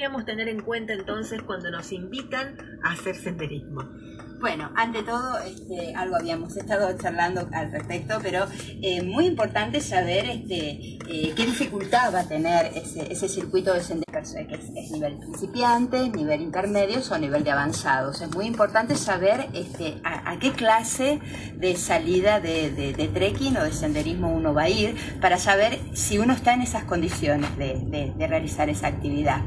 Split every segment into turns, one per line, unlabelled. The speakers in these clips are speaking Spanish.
deberíamos tener en cuenta entonces cuando nos invitan a hacer senderismo?
Bueno, ante todo, este, algo habíamos estado charlando al respecto, pero eh, muy importante saber este, eh, qué dificultad va a tener ese, circuito de senderismo, que es, nivel principiante, nivel intermedio o nivel de avanzados. Es muy importante saber este, a, qué clase de salida de, trekking o de senderismo uno va a ir para saber si uno está en esas condiciones de, realizar esa actividad.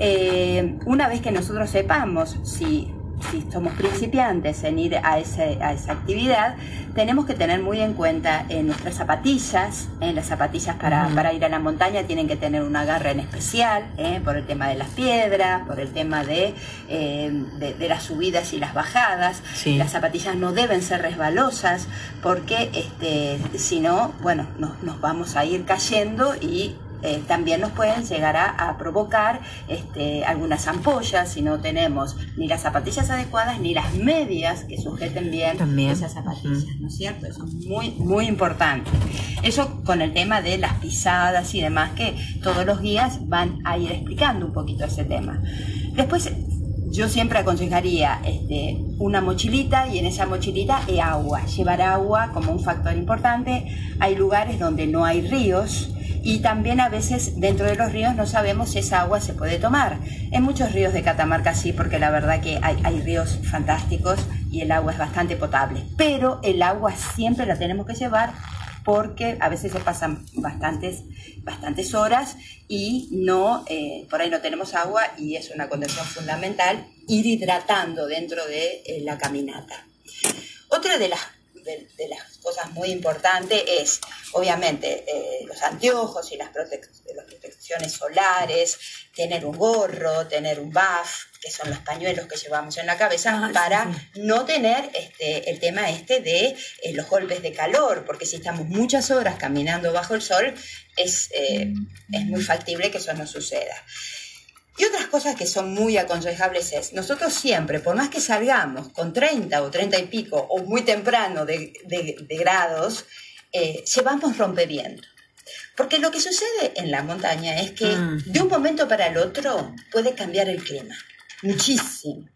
Eh, una vez que nosotros sepamos si si somos principiantes en ir a, ese, a esa actividad, tenemos que tener muy en cuenta en nuestras zapatillas. en las zapatillas para, para, ir a la montaña tienen que tener un agarre en especial, ¿eh? por el tema de las piedras, por el tema de, eh, de, las subidas y las bajadas. Las zapatillas no deben ser resbalosas porque este, si no, bueno, nos, nos vamos a ir cayendo y eh, también nos pueden llegar a, provocar este, algunas ampollas si no tenemos ni las zapatillas adecuadas ni las medias que sujeten bien esas zapatillas, ¿no es cierto? Eso es muy, muy importante. Eso con el tema de las pisadas y demás, que todos los guías van a ir explicando un poquito ese tema. Después, yo siempre aconsejaría este, una mochilita y en esa mochilita hay agua, llevar agua como un factor importante. Hay lugares donde no hay ríos, y también a veces dentro de los ríos no sabemos si esa agua se puede tomar. En muchos ríos de Catamarca sí, porque la verdad que hay, ríos fantásticos y el agua es bastante potable. Pero el agua siempre la tenemos que llevar porque a veces se pasan bastantes, bastantes horas y no, eh, por ahí no tenemos agua y es una condición fundamental ir hidratando dentro de eh, la caminata. Otra de las de, las cosas muy importantes es, obviamente, eh, los anteojos y las, protecciones solares, tener un gorro, tener un buff, que son los pañuelos que llevamos en la cabeza, ah, para no tener este, el tema este de eh, los golpes de calor, porque si estamos muchas horas caminando bajo el sol, es, eh, es muy factible que eso no suceda. Y otras cosas que son muy aconsejables es, nosotros siempre, por más que salgamos con 30 o 30 y pico, o muy temprano de, grados, eh, llevamos rompeviento. Porque lo que sucede en la montaña es que mm. de un momento para el otro puede cambiar el clima, muchísimo.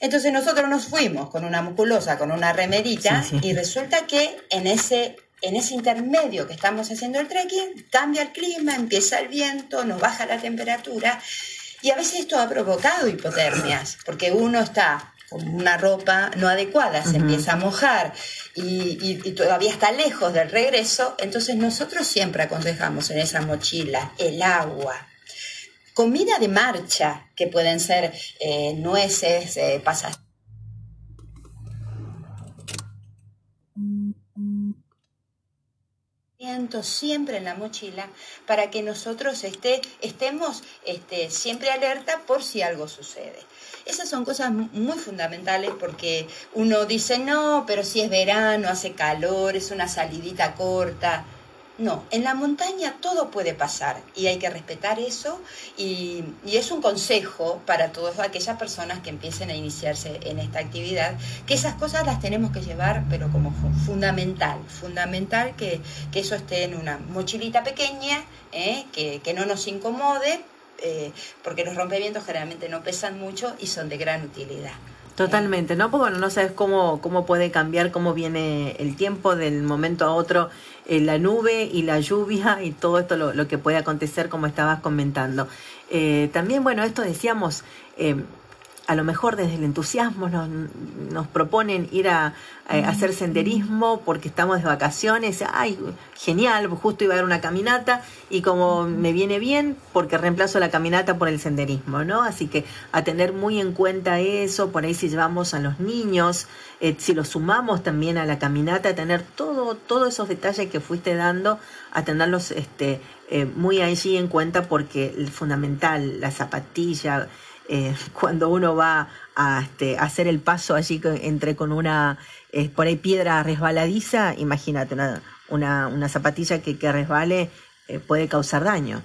Entonces nosotros nos fuimos con una musculosa, con una remerita, y resulta que en ese, en ese intermedio que estamos haciendo el trekking, cambia el clima, empieza el viento, nos baja la temperatura, y a veces esto ha provocado hipotermias, porque uno está con una ropa no adecuada, se empieza a mojar y, todavía está lejos del regreso, entonces nosotros siempre aconsejamos en esa mochila el agua, comida de marcha, que pueden ser eh, nueces, eh, pasas siempre en la mochila para que nosotros esté, estemos este, siempre alerta por si algo sucede. Esas son cosas muy fundamentales porque uno dice, no, pero si es verano, hace calor, es una salidita corta. No, en la montaña todo puede pasar y hay que respetar eso y, es un consejo para todas aquellas personas que empiecen a iniciarse en esta actividad, que esas cosas las tenemos que llevar, pero como fundamental, fundamental que, eso esté en una mochilita pequeña, ¿eh? que, no nos incomode, eh, porque los rompevientos generalmente no pesan mucho y son de gran utilidad.
Totalmente, ¿no? Porque bueno, no sabes cómo, cómo puede cambiar, cómo viene el tiempo del momento a otro, la nube y la lluvia y todo esto lo, lo que puede acontecer, como estabas comentando. Eh, también, bueno, esto decíamos, eh, a lo mejor desde el entusiasmo nos, nos proponen ir a, hacer senderismo porque estamos de vacaciones. Ay, genial, justo iba a dar una caminata y como me viene bien porque reemplazo la caminata por el senderismo, ¿no? Así que a tener muy en cuenta eso, por ahí si llevamos a los niños, eh, si los sumamos también a la caminata, a tener todo, todos esos detalles que fuiste dando, a tenerlos este, eh, muy allí en cuenta porque el fundamental, la zapatilla, eh, cuando uno va a, este, hacer el paso allí entre con una, eh, por ahí piedra resbaladiza, imagínate, una, una, zapatilla que, que resbale eh, puede causar daño.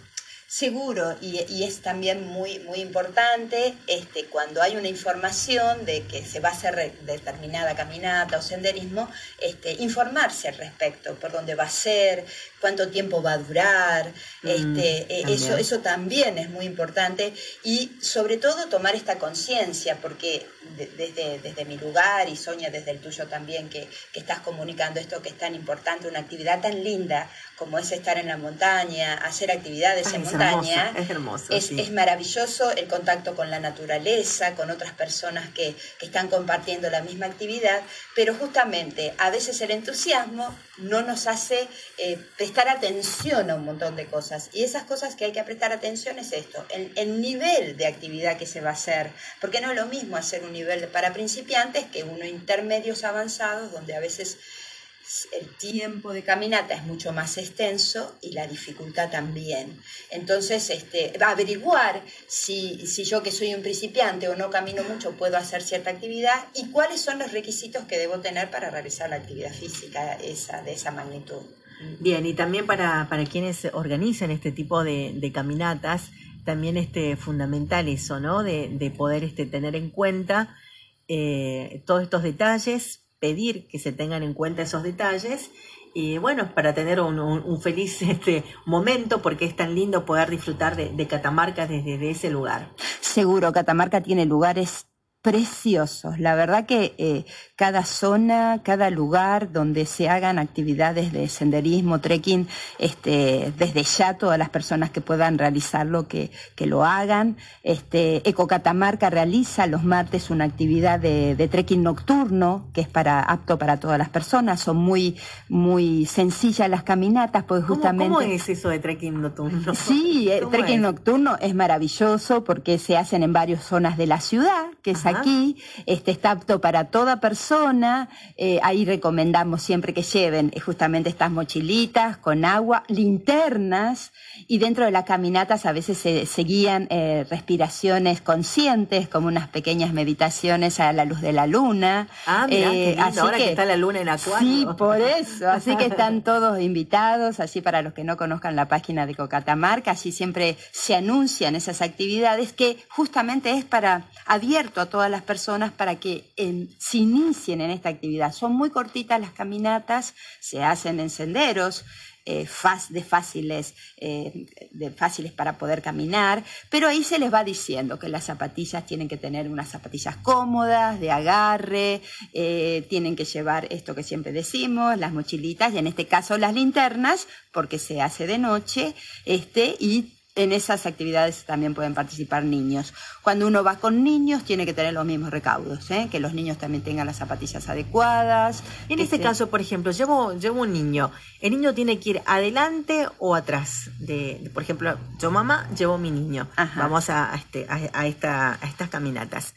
Seguro, y, es también muy, muy importante este, cuando hay una información de que se va a hacer determinada caminata o senderismo, este, informarse al respecto, por dónde va a ser, cuánto tiempo va a durar, mm, este, eh, eso, eso también es muy importante y sobre todo tomar esta conciencia, porque desde, desde mi lugar y Sonia desde el tuyo también, que, que estás comunicando esto que es tan importante, una actividad tan linda como es estar en la montaña, hacer actividades en montaña.
Es hermoso.
Es, maravilloso el contacto con la naturaleza, con otras personas que, están compartiendo la misma actividad, pero justamente a veces el entusiasmo no nos hace eh, prestar atención a un montón de cosas. Y esas cosas que hay que prestar atención es esto, el, el nivel de actividad que se va a hacer, porque no es lo mismo hacer un nivel para principiantes que uno intermedios avanzados, donde a veces el tiempo de caminata es mucho más extenso y la dificultad también. Entonces, este, averiguar si, si yo que soy un principiante o no camino mucho puedo hacer cierta actividad y cuáles son los requisitos que debo tener para realizar la actividad física esa, de esa magnitud.
Bien, y también para, para quienes organizan este tipo de, de caminatas, también este fundamental eso, ¿no? De, de poder este, tener en cuenta eh, todos estos detalles pedir que se tengan en cuenta esos detalles y bueno, para tener un, feliz este momento, porque es tan lindo poder disfrutar de, Catamarca desde ese lugar.
Seguro, Catamarca tiene lugares preciosos. La verdad que eh, cada zona, cada lugar donde se hagan actividades de senderismo, trekking, este, desde ya todas las personas que puedan realizarlo, que, que lo hagan. Este, Ecocatamarca realiza los martes una actividad de, de, trekking nocturno, que es para, apto para todas las personas. Son muy, muy sencillas las caminatas, pues justamente...
¿Cómo es eso de trekking nocturno?
Sí, el trekking nocturno es maravilloso porque se hacen en varias zonas de la ciudad, que es aquí, este, está apto para toda persona eh, ahí recomendamos siempre que lleven eh, justamente estas mochilitas con agua, linternas y dentro de las caminatas a veces se, seguían eh, respiraciones conscientes como unas pequeñas meditaciones a la luz de la luna.
Ah, mira, qué lindo. ahora que, está la luna en Acuario.
Sí, por eso. Así que están todos invitados, así para los que no conozcan la página de Cocatamarca, así siempre se anuncian esas actividades que justamente es para abierto a todas las personas para que en, se en esta actividad. Son muy cortitas las caminatas, se hacen en senderos. Eh, de, fáciles, eh, de fáciles para poder caminar, pero ahí se les va diciendo que las zapatillas tienen que tener unas zapatillas cómodas, de agarre, eh, tienen que llevar esto que siempre decimos, las mochilitas y en este caso las linternas, porque se hace de noche, este, y en esas actividades también pueden participar niños. Cuando uno va con niños tiene que tener los mismos recaudos, ¿eh? que los niños también tengan las zapatillas adecuadas.
En este caso, por ejemplo, llevo, llevo un niño. ¿El niño tiene que ir adelante o atrás? De, por ejemplo, yo mamá llevo mi niño. Vamos a, este, a, esta, a estas caminatas.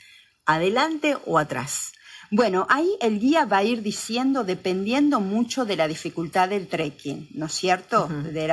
¿Adelante o atrás?
Bueno, ahí el guía va a ir diciendo dependiendo mucho de la dificultad del trekking, ¿no es cierto? de,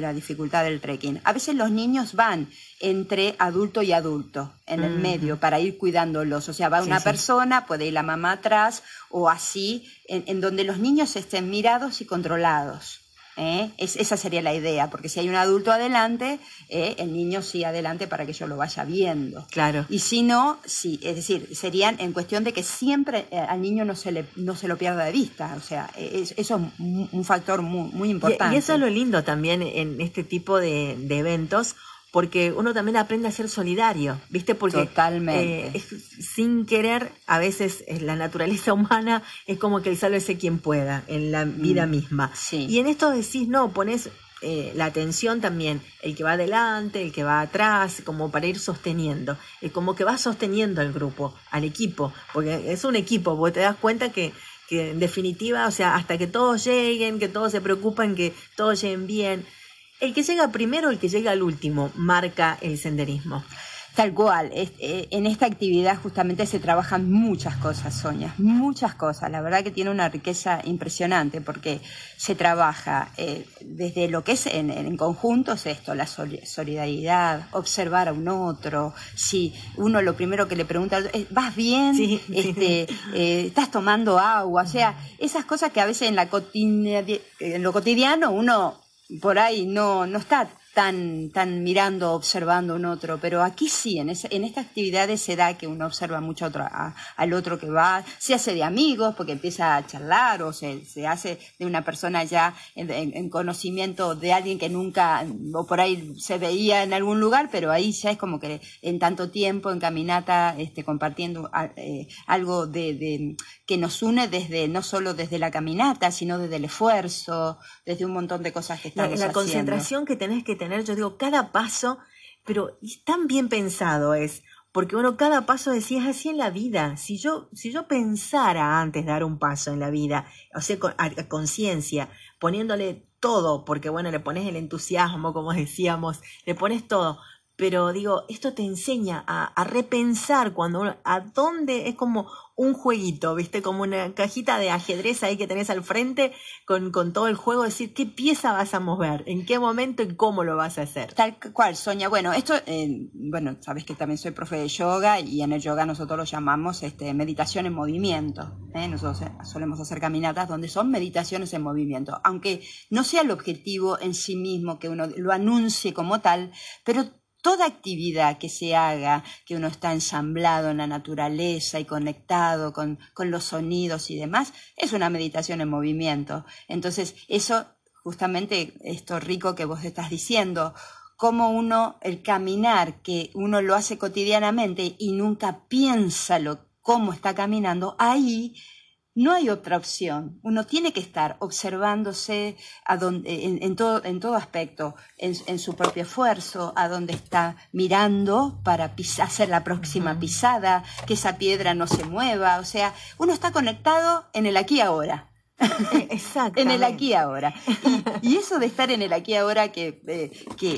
la, dificultad del trekking. A veces los niños van entre adulto y adulto, en el medio, para ir cuidándolos. O sea, va una persona, puede ir la mamá atrás, o así, en donde los niños estén mirados y controlados. ¿Eh? esa sería la idea, porque si hay un adulto adelante, ¿eh? el niño sí adelante para que yo lo vaya viendo.
Claro.
Y si no, sí, es decir, serían en cuestión de que siempre eh, al niño no se, le, no se lo pierda de vista. O sea, eso es un, factor muy, muy importante.
Y, eso es lo lindo también en este tipo de, de eventos porque uno también aprende a ser solidario, ¿viste? Porque
Totalmente.
Eh, sin querer, a veces la naturaleza humana es como que el sálvese quien pueda en la vida mm, misma. Y en esto decís, no, pones eh, la atención también, el que va adelante, el que va atrás, como para ir sosteniendo, es como que va sosteniendo al grupo, al equipo, porque es un equipo, vos te das cuenta que, que en definitiva, o sea, hasta que todos lleguen, que todos se preocupan, que todos lleguen bien, el que llega primero, el que llega al último, marca el senderismo.
Tal cual, eh, en esta actividad justamente se trabajan muchas cosas, Sonia, muchas cosas. La verdad que tiene una riqueza impresionante porque se trabaja eh, desde lo que es en, conjunto, es esto, la solidaridad, observar a un otro. Si uno lo primero que le pregunta, eh, ¿vas bien? Este, ¿Estás tomando agua? O sea, esas cosas que a veces en, la en lo cotidiano uno por ahí no, no está tan, tan mirando, observando un otro, pero aquí sí, en, en estas actividades se da que uno observa mucho otro, al otro que va, se hace de amigos porque empieza a charlar o se, se hace de una persona ya en, conocimiento de alguien que nunca, o por ahí se veía en algún lugar, pero ahí ya es como que en tanto tiempo, en caminata, este, compartiendo eh, algo de, de, que nos une desde, no solo desde la caminata, sino desde el esfuerzo, desde un montón de cosas que estamos
la, la concentración que tenés que tener, yo digo, cada paso, pero tan bien pensado es, porque bueno, cada paso decía, es así en la vida. Si yo, si yo pensara antes dar un paso en la vida, o sea, a, conciencia, poniéndole todo, porque bueno, le pones el entusiasmo, como decíamos, le pones todo, pero digo, esto te enseña a, repensar cuando a dónde es como un jueguito, ¿viste? Como una cajita de ajedrez ahí que tenés al frente con, con todo el juego, decir qué pieza vas a mover, en qué momento y cómo lo vas a hacer.
Tal cual, Sonia. Bueno, esto, eh, bueno, sabes que también soy profe de yoga y en el yoga nosotros lo llamamos este, meditación en movimiento. ¿eh? Nosotros eh, solemos hacer caminatas donde son meditaciones en movimiento, aunque no sea el objetivo en sí mismo que uno lo anuncie como tal, pero toda actividad que se haga, que uno está ensamblado en la naturaleza y conectado con, con, los sonidos y demás, es una meditación en movimiento. Entonces, eso, justamente, esto rico que vos estás diciendo, como uno, el caminar, que uno lo hace cotidianamente y nunca piensa lo, cómo está caminando, ahí no hay otra opción. Uno tiene que estar observándose a en, todo, en todo aspecto, en, su propio esfuerzo, a dónde está mirando para hacer la próxima pisada, que esa piedra no se mueva. O sea, uno está conectado en el aquí y ahora.
Exacto.
en el aquí ahora. Y, eso de estar en el aquí ahora, que, eh, que,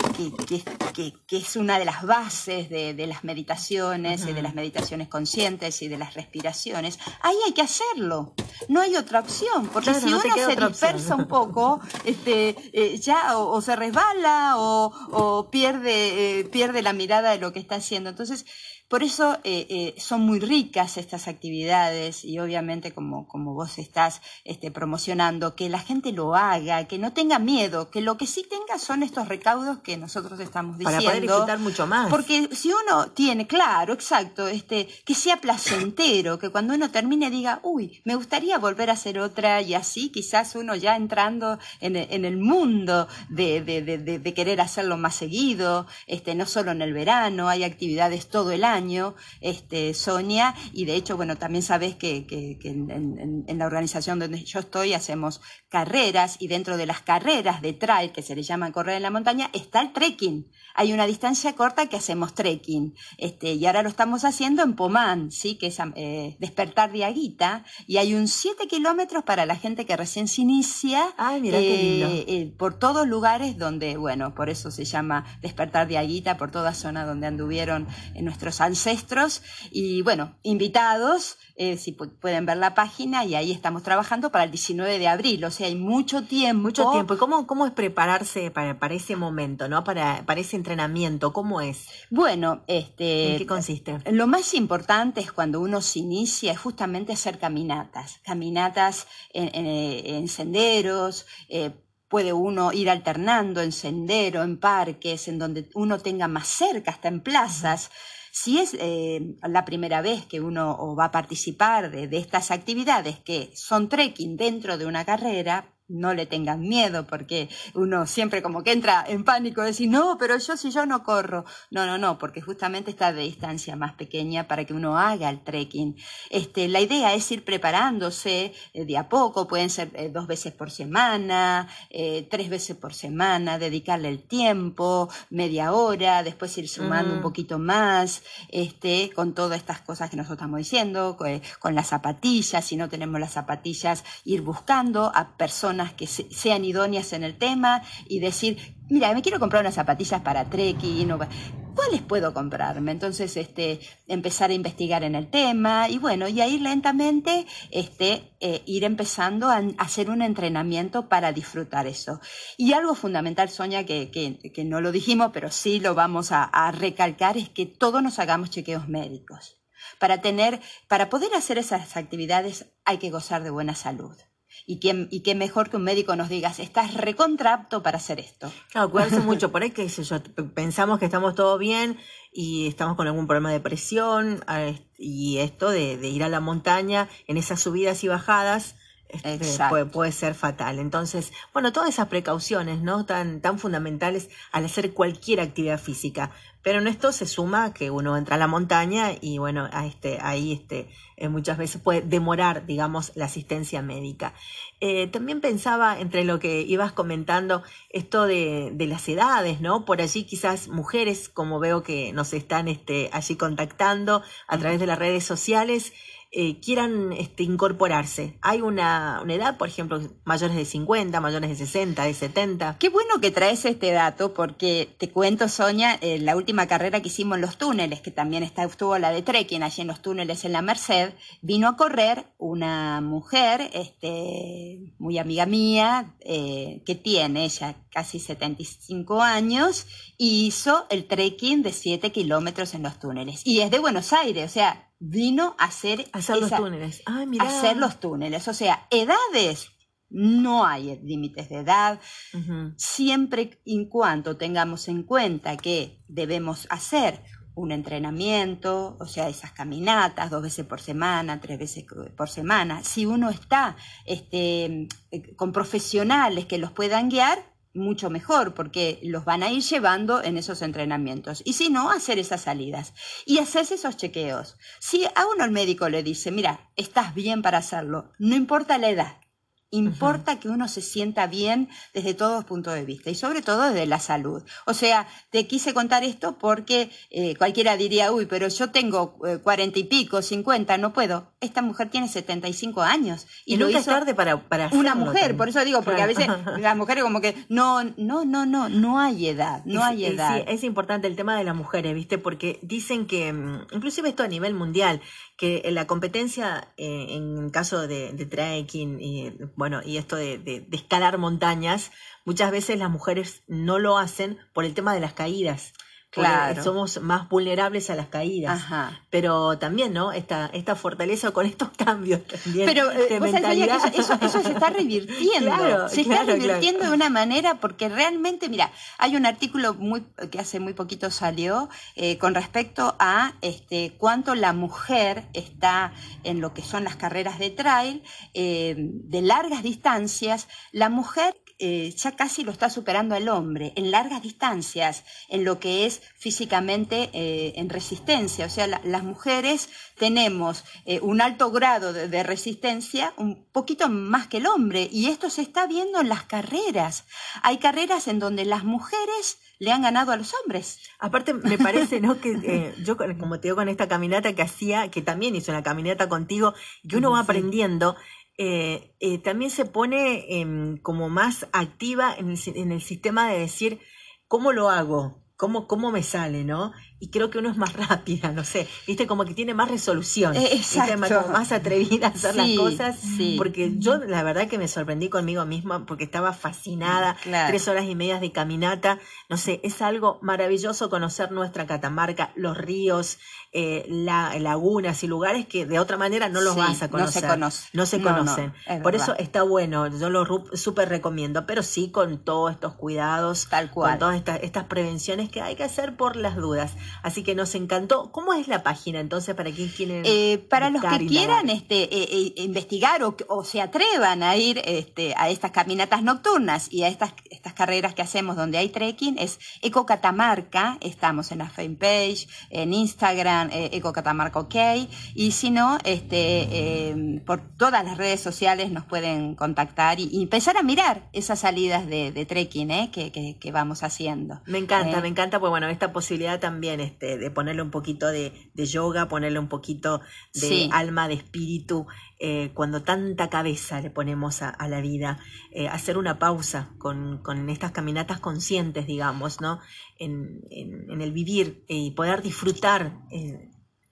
que, que, es una de las bases de, de las meditaciones y de las meditaciones conscientes y de las respiraciones, ahí hay que hacerlo. No hay otra opción, porque si uno se dispersa un poco, este, eh, ya o, se resbala o, o pierde, eh, pierde la mirada de lo que está haciendo. Entonces, por eso eh, eh, son muy ricas estas actividades y obviamente como, como vos estás este, promocionando, que la gente lo haga, que no tenga miedo, que lo que sí tenga son estos recaudos que nosotros estamos diciendo.
Para poder disfrutar mucho más.
Porque si uno tiene, claro, exacto, este, que sea placentero, que cuando uno termine diga, uy, me gustaría volver a hacer otra y así quizás uno ya entrando en, en el mundo de, de, de, de, querer hacerlo más seguido, este, no solo en el verano, hay actividades todo el año este, Sonia, y de hecho, bueno, también sabes que, en, la organización donde yo estoy hacemos carreras y dentro de las carreras de trail, que se le llama correr en la montaña, está el trekking. Hay una distancia corta que hacemos trekking, este, y ahora lo estamos haciendo en Pomán, ¿sí? que es eh, despertar de Aguita, y hay un 7 kilómetros para la gente que recién se inicia,
eh,
eh, por todos lugares donde, bueno, por eso se llama despertar de Aguita, por toda zona donde anduvieron nuestros ancestros y bueno, invitados, eh, si pueden ver la página y ahí estamos trabajando para el 19 de abril, o sea, hay mucho tiempo.
Mucho tiempo. ¿Y cómo, cómo es prepararse para, para ese momento, ¿no? Para, para ese entrenamiento, ¿cómo es?
Bueno, este...
¿En qué consiste?
Lo más importante es cuando uno se inicia, es justamente hacer caminatas, caminatas en, senderos, eh, puede uno ir alternando en sendero, en parques, en donde uno tenga más cerca, hasta en plazas. Si es eh, la primera vez que uno va a participar de, de estas actividades que son trekking dentro de una carrera, no le tengan miedo, porque uno siempre como que entra en pánico, decir, no, pero yo si yo no corro. No, no, no, porque justamente está de distancia más pequeña para que uno haga el trekking. Este, la idea es ir preparándose eh, de a poco, pueden ser eh, dos veces por semana, eh, tres veces por semana, dedicarle el tiempo, media hora, después ir sumando un poquito más, este, con todas estas cosas que nosotros estamos diciendo, con las zapatillas, si no tenemos las zapatillas, ir buscando a personas que sean idóneas en el tema y decir, mira, me quiero comprar unas zapatillas para trekking, ¿cuáles puedo comprarme? Entonces, este, empezar a investigar en el tema y bueno, y ahí lentamente este, eh, ir empezando a, hacer un entrenamiento para disfrutar eso. Y algo fundamental, Sonia, que, que, no lo dijimos, pero sí lo vamos a, a recalcar, es que todos nos hagamos chequeos médicos. Para tener, para poder hacer esas actividades hay que gozar de buena salud. Y qué, y qué mejor que un médico nos diga, estás recontrapto para hacer esto.
Claro, cuidarse mucho. Por ahí, qué sé yo, pensamos que estamos todo bien y estamos con algún problema de presión y esto de, de ir a la montaña en esas subidas y bajadas este, puede, puede, ser fatal. Entonces, bueno, todas esas precauciones, ¿no? Tan, tan fundamentales al hacer cualquier actividad física. Pero en esto se suma que uno entra a la montaña y bueno, a este, ahí este, eh, muchas veces puede demorar, digamos, la asistencia médica. Eh, también pensaba entre lo que ibas comentando, esto de, de, las edades, ¿no? Por allí quizás mujeres, como veo que nos están este, allí contactando a través de las redes sociales, eh, quieran este, incorporarse. Hay una, una, edad, por ejemplo, mayores de 50, mayores de 60, de 70.
Qué bueno que traes este dato porque te cuento, Sonia, eh, la última carrera que hicimos en los túneles, que también está, estuvo la de trekking allí en los túneles en la Merced, vino a correr una mujer, este, muy amiga mía, eh, que tiene ella casi 75 años, y hizo el trekking de 7 kilómetros en los túneles. Y es de Buenos Aires, o sea, vino a hacer,
hacer los túneles.
hacer los túneles. O sea, edades, no hay límites de edad. Siempre y cuando tengamos en cuenta que debemos hacer un entrenamiento, o sea, esas caminatas dos veces por semana, tres veces por semana. Si uno está este, eh, con profesionales que los puedan guiar, mucho mejor porque los van a ir llevando en esos entrenamientos. Y si no, hacer esas salidas y hacerse esos chequeos. Si a uno el médico le dice, mira, estás bien para hacerlo, no importa la edad, Importa que uno se sienta bien desde todos los puntos de vista y sobre todo desde la salud. O sea, te quise contar esto porque eh, cualquiera diría, uy, pero yo tengo eh, cuarenta y pico, cincuenta, no puedo. Esta mujer tiene setenta y cinco años.
Y, lo hizo tarde para, para
Una mujer, por eso digo, porque a veces las mujeres como que, no, no, no, no, no hay edad, no hay edad.
Sí, es importante el tema de las mujeres, ¿viste? Porque dicen que, mm, inclusive esto a nivel mundial, que la competencia eh, en caso de, de trekking y bueno y esto de, de, escalar montañas muchas veces las mujeres no lo hacen por el tema de las caídas Claro. somos más vulnerables a las caídas. Pero también, ¿no? Esta, esta fortaleza con estos cambios también
Pero eh. Eso, eso, se está revirtiendo. se está revirtiendo de una manera porque realmente, mira, hay un artículo muy que hace muy poquito salió eh, con respecto a este cuánto la mujer está en lo que son las carreras de trail eh, de largas distancias. La mujer eh, ya casi lo está superando el hombre en largas distancias, en lo que es físicamente eh, en resistencia. O sea, las mujeres tenemos eh, un alto grado de, resistencia, un poquito más que el hombre, y esto se está viendo en las carreras. Hay carreras en donde las mujeres le han ganado a los hombres.
Aparte, me parece, ¿no? Que yo, como te digo, con esta caminata que hacía, que también hice una caminata contigo, que uno va aprendiendo, eh, eh, también se pone em, como más activa en el, en el, sistema de decir, ¿cómo lo hago? ¿Cómo, ¿Cómo me sale, no? y creo que uno es más rápida, no sé, viste, como que tiene más resolución,
eh,
como más atrevida a hacer las cosas, porque yo la verdad que me sorprendí conmigo misma porque estaba fascinada, tres horas y media de caminata, no sé, es algo maravilloso conocer nuestra Catamarca, los ríos, eh, la, lagunas y lugares que de otra manera no los vas a conocer.
No se,
no se conocen. Por eso está bueno, yo lo súper recomiendo, pero sí con todos estos cuidados,
Tal cual.
con todas estas, estas prevenciones que hay que hacer por las dudas. Así que nos encantó. ¿Cómo es la página entonces para quien quieren?
Eh, para los que quieran este, eh, eh, investigar o, se atrevan a ir este, a estas caminatas nocturnas y a estas, estas carreras que hacemos donde hay trekking, es Eco Catamarca. Estamos en la fanpage, en Instagram, Eco Catamarca OK. Y si no, este, por todas las redes sociales nos pueden contactar y, empezar a mirar esas salidas de, trekking que, que, vamos haciendo.
Me encanta, me encanta, pues bueno, esta posibilidad también este, de ponerle un poquito de, yoga, ponerle un poquito de alma, de espíritu, eh, cuando tanta cabeza le ponemos a, la vida, eh, hacer una pausa con, estas caminatas conscientes, digamos, ¿no? En, el vivir y poder disfrutar.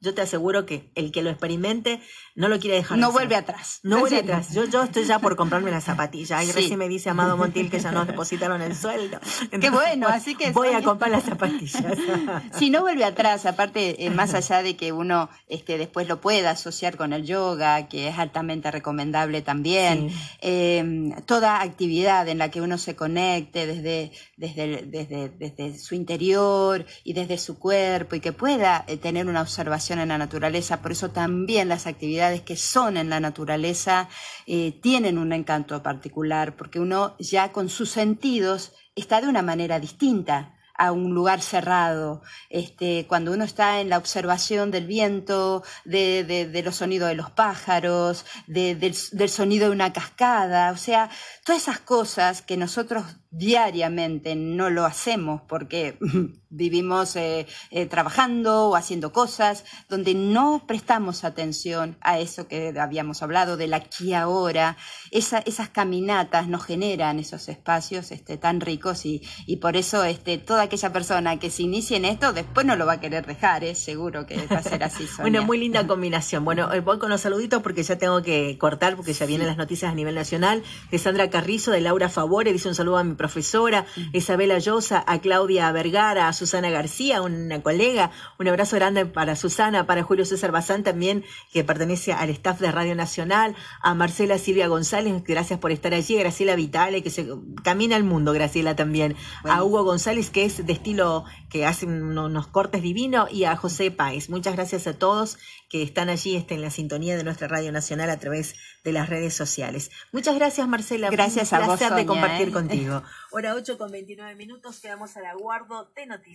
Yo te aseguro que el que lo experimente no lo quiere dejar.
No vuelve atrás.
No vuelve atrás. Yo, yo estoy ya por comprarme las zapatillas. Y recién me dice Amado Montiel que ya nos depositaron el sueldo.
Qué bueno, así que
voy a comprar las zapatillas.
si no vuelve atrás, aparte, eh, más allá de que uno este, después lo pueda asociar con el yoga, que es altamente recomendable también, eh, toda actividad en la que uno se conecte desde, desde, desde, desde su interior y desde su cuerpo y que pueda eh, tener una observación en la naturaleza, por eso también las actividades que son en la naturaleza eh, tienen un encanto particular, porque uno ya con sus sentidos está de una manera distinta a un lugar cerrado, este, cuando uno está en la observación del viento, de, de, los sonidos de los pájaros, del, del, sonido de una cascada, o sea, todas esas cosas que nosotros diariamente no lo hacemos porque vivimos eh, eh, trabajando o haciendo cosas donde no prestamos atención a eso que habíamos hablado del aquí ahora. esas caminatas nos generan esos espacios este, tan ricos y, y, por eso este, toda aquella persona que se inicie en esto después no lo va a querer dejar, ¿eh? seguro que va a ser así.
bueno, muy linda combinación. Bueno, voy con los saluditos porque ya tengo que cortar porque ya vienen las noticias a nivel nacional. De Sandra Carrizo, de Laura Favore, dice un saludo a mi profesora, Isabela Llosa, a Claudia Vergara, a Susana García, una colega. Un abrazo grande para Susana, para Julio César Bazán también, que pertenece al staff de Radio Nacional, a Marcela Silvia González, gracias por estar allí, a Graciela Vitale, que se camina el mundo, Graciela también, a Hugo González, que es de estilo, que hace unos cortes divinos, y a José Páez. Muchas gracias a todos que están allí este, en la sintonía de nuestra Radio Nacional a través de las redes sociales. Muchas gracias, Marcela.
Gracias a vos,
de compartir ¿eh? contigo. Hora 8 con 29 minutos, quedamos al aguardo de noticias.